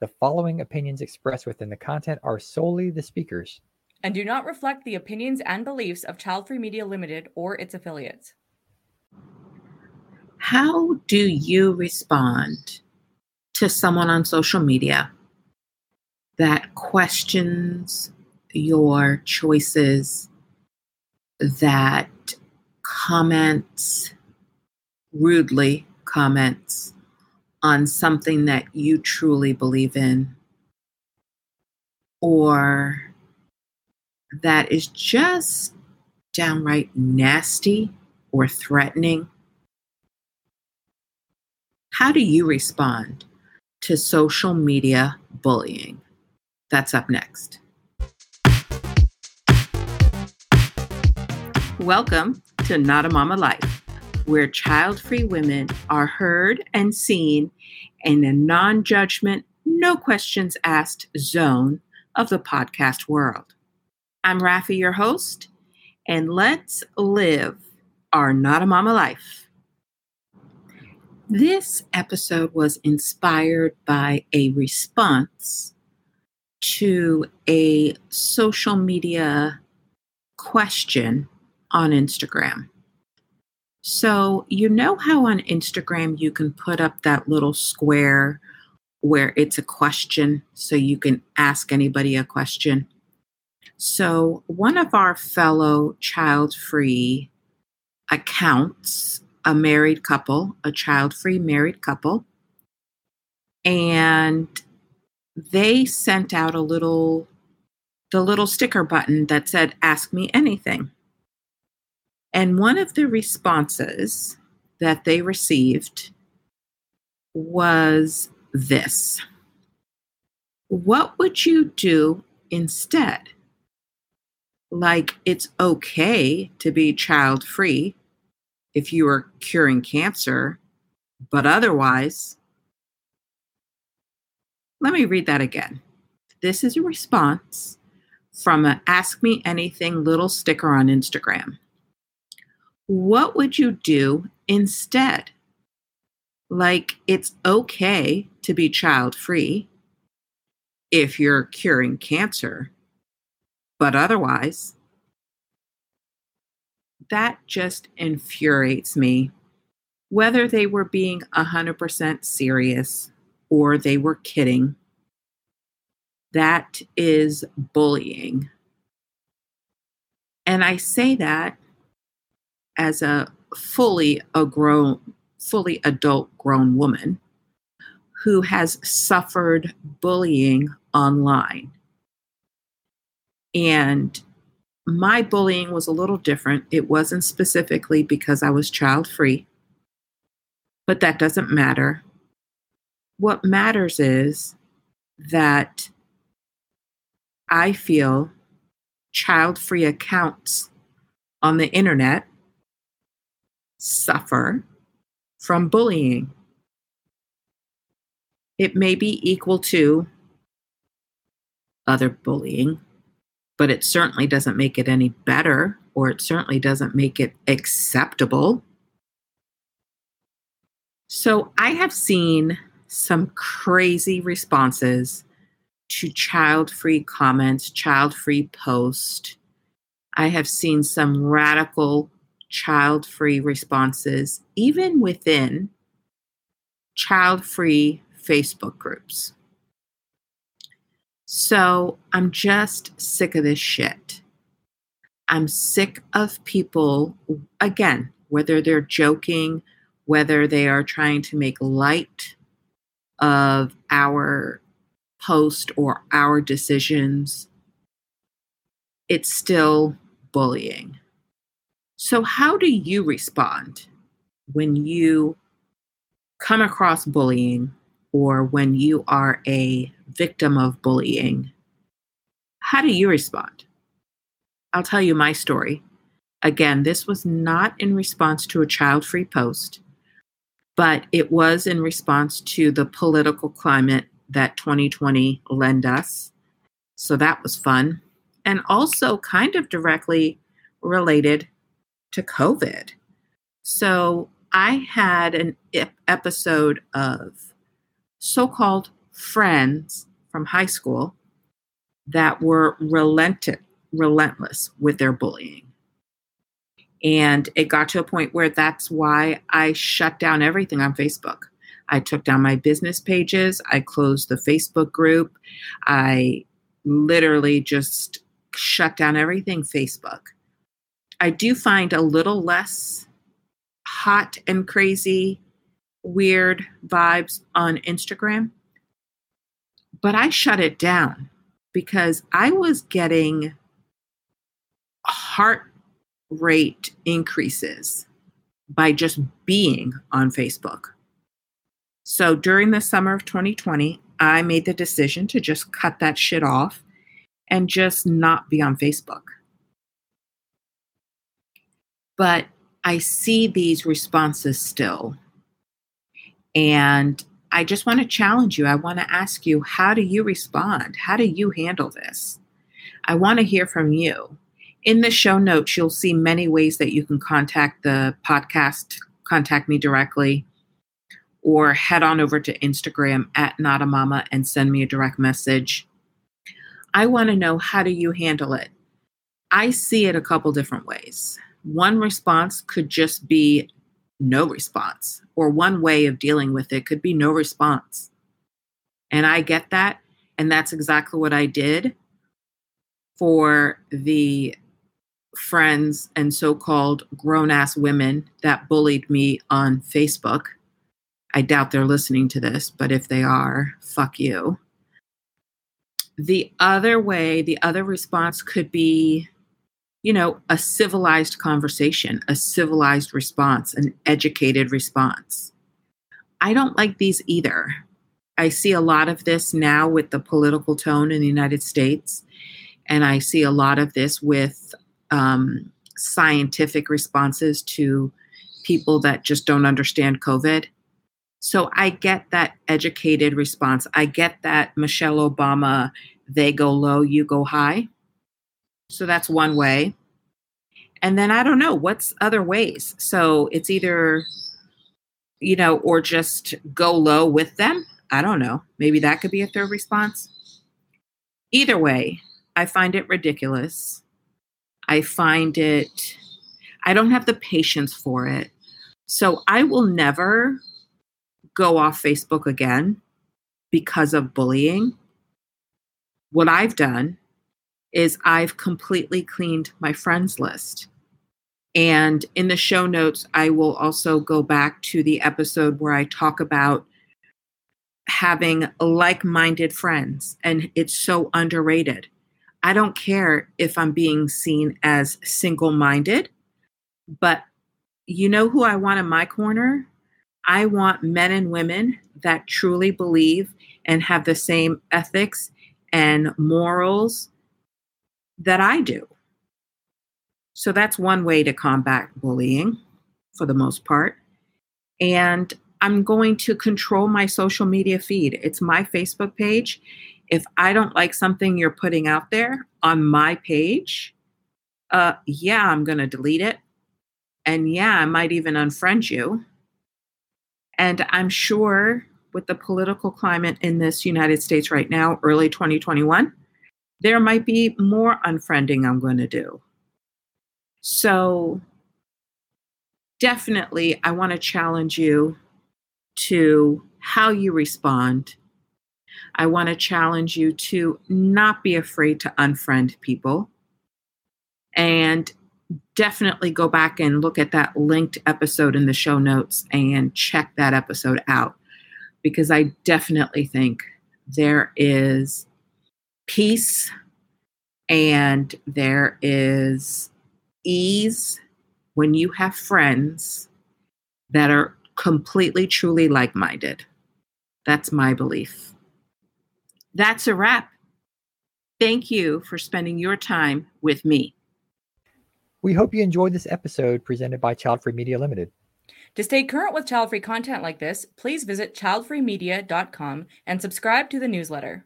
The following opinions expressed within the content are solely the speakers and do not reflect the opinions and beliefs of Child Free Media Limited or its affiliates. How do you respond to someone on social media that questions your choices, that comments, rudely comments on something that you truly believe in, or that is just downright nasty or threatening? How do you respond to social media bullying? That's up next. Welcome to Not a Momma Life, where child free women are heard and seen in a non judgment, no questions asked zone of the podcast world. I'm Raphie, your host, and let's live our Not a Momma life. This episode was inspired by a response to a social media question on Instagram. So, you know how on Instagram you can put up that little square where it's a question so you can ask anybody a question? So, one of our fellow child free accounts, a married couple, a child free married couple, and they sent out a little the little sticker button that said ask me anything and one of the responses that they received was this what would you do instead like it's okay to be child free if you are curing cancer, but otherwise, let me read that again. This is a response from an Ask Me Anything little sticker on Instagram. What would you do instead? Like, it's okay to be child free if you're curing cancer, but otherwise, that just infuriates me. Whether they were being 100% serious or they were kidding, that is bullying. And I say that as a fully a grown fully adult grown woman who has suffered bullying online. And my bullying was a little different. It wasn't specifically because I was child free, but that doesn't matter. What matters is that I feel child free accounts on the internet suffer from bullying. It may be equal to other bullying, but it certainly doesn't make it any better, or it certainly doesn't make it acceptable. So I have seen some crazy responses to child free comments, child free posts. I have seen some radical child free responses, even within child free Facebook groups. So I'm just sick of this shit. I'm sick of people, again, whether they're joking, whether they are trying to make light of our post or our decisions, it's still bullying. So, how do you respond when you come across bullying or when you are a victim of bullying, how do you respond? I'll tell you my story. Again, this was not in response to a child free post, but it was in response to the political climate that 2020 lent us. So that was fun. And also kind of directly related to COVID. So I had an episode of so called friends from high school that were relented, relentless with their bullying. And it got to a point where that's why I shut down everything on Facebook. I took down my business pages, I closed the Facebook group, I literally just shut down everything Facebook. I do find a little less hot and crazy, weird vibes on Instagram, but I shut it down because I was getting heart rate increases by just being on Facebook. So during the summer of 2020, I made the decision to just cut that shit off and just not be on Facebook. But I see these responses still. And I just want to challenge you. I want to ask you, how do you respond? How do you handle this? I want to hear from you. In the show notes, you'll see many ways that you can contact the podcast, contact me directly, or head on over to Instagram at Not a Momma and send me a direct message. I want to know how do you handle it? I see it a couple different ways. One response could just be no response, or one way of dealing with it could be no response. And I get that. And that's exactly what I did for the friends and so called grown ass women that bullied me on Facebook. I doubt they're listening to this, but if they are, fuck you. The other way, the other response could be, you know, a civilized conversation, a civilized response, an educated response. I don't like these either. I see a lot of this now with the political tone in the United States, and I see a lot of this with um, scientific responses to people that just don't understand COVID. So I get that educated response. I get that Michelle Obama, they go low, you go high. So that's one way. And then I don't know what's other ways. So it's either, you know, or just go low with them. I don't know. Maybe that could be a third response. Either way, I find it ridiculous. I find it, I don't have the patience for it. So I will never go off Facebook again because of bullying. What I've done is I've completely cleaned my friends list. And in the show notes, I will also go back to the episode where I talk about having like minded friends, and it's so underrated. I don't care if I'm being seen as single minded, but you know who I want in my corner? I want men and women that truly believe and have the same ethics and morals that I do. So that's one way to combat bullying for the most part. And I'm going to control my social media feed. It's my Facebook page. If I don't like something you're putting out there on my page, uh, yeah, I'm going to delete it. And yeah, I might even unfriend you and I'm sure with the political climate in this United States right now, early 2021, there might be more unfriending I'm going to do. So, definitely, I want to challenge you to how you respond. I want to challenge you to not be afraid to unfriend people and definitely go back and look at that linked episode in the show notes and check that episode out because I definitely think there is peace and there is ease when you have friends that are completely, truly like minded. That's my belief. That's a wrap. Thank you for spending your time with me. We hope you enjoyed this episode presented by Child Free Media Limited. To stay current with child free content like this, please visit childfreemedia.com and subscribe to the newsletter.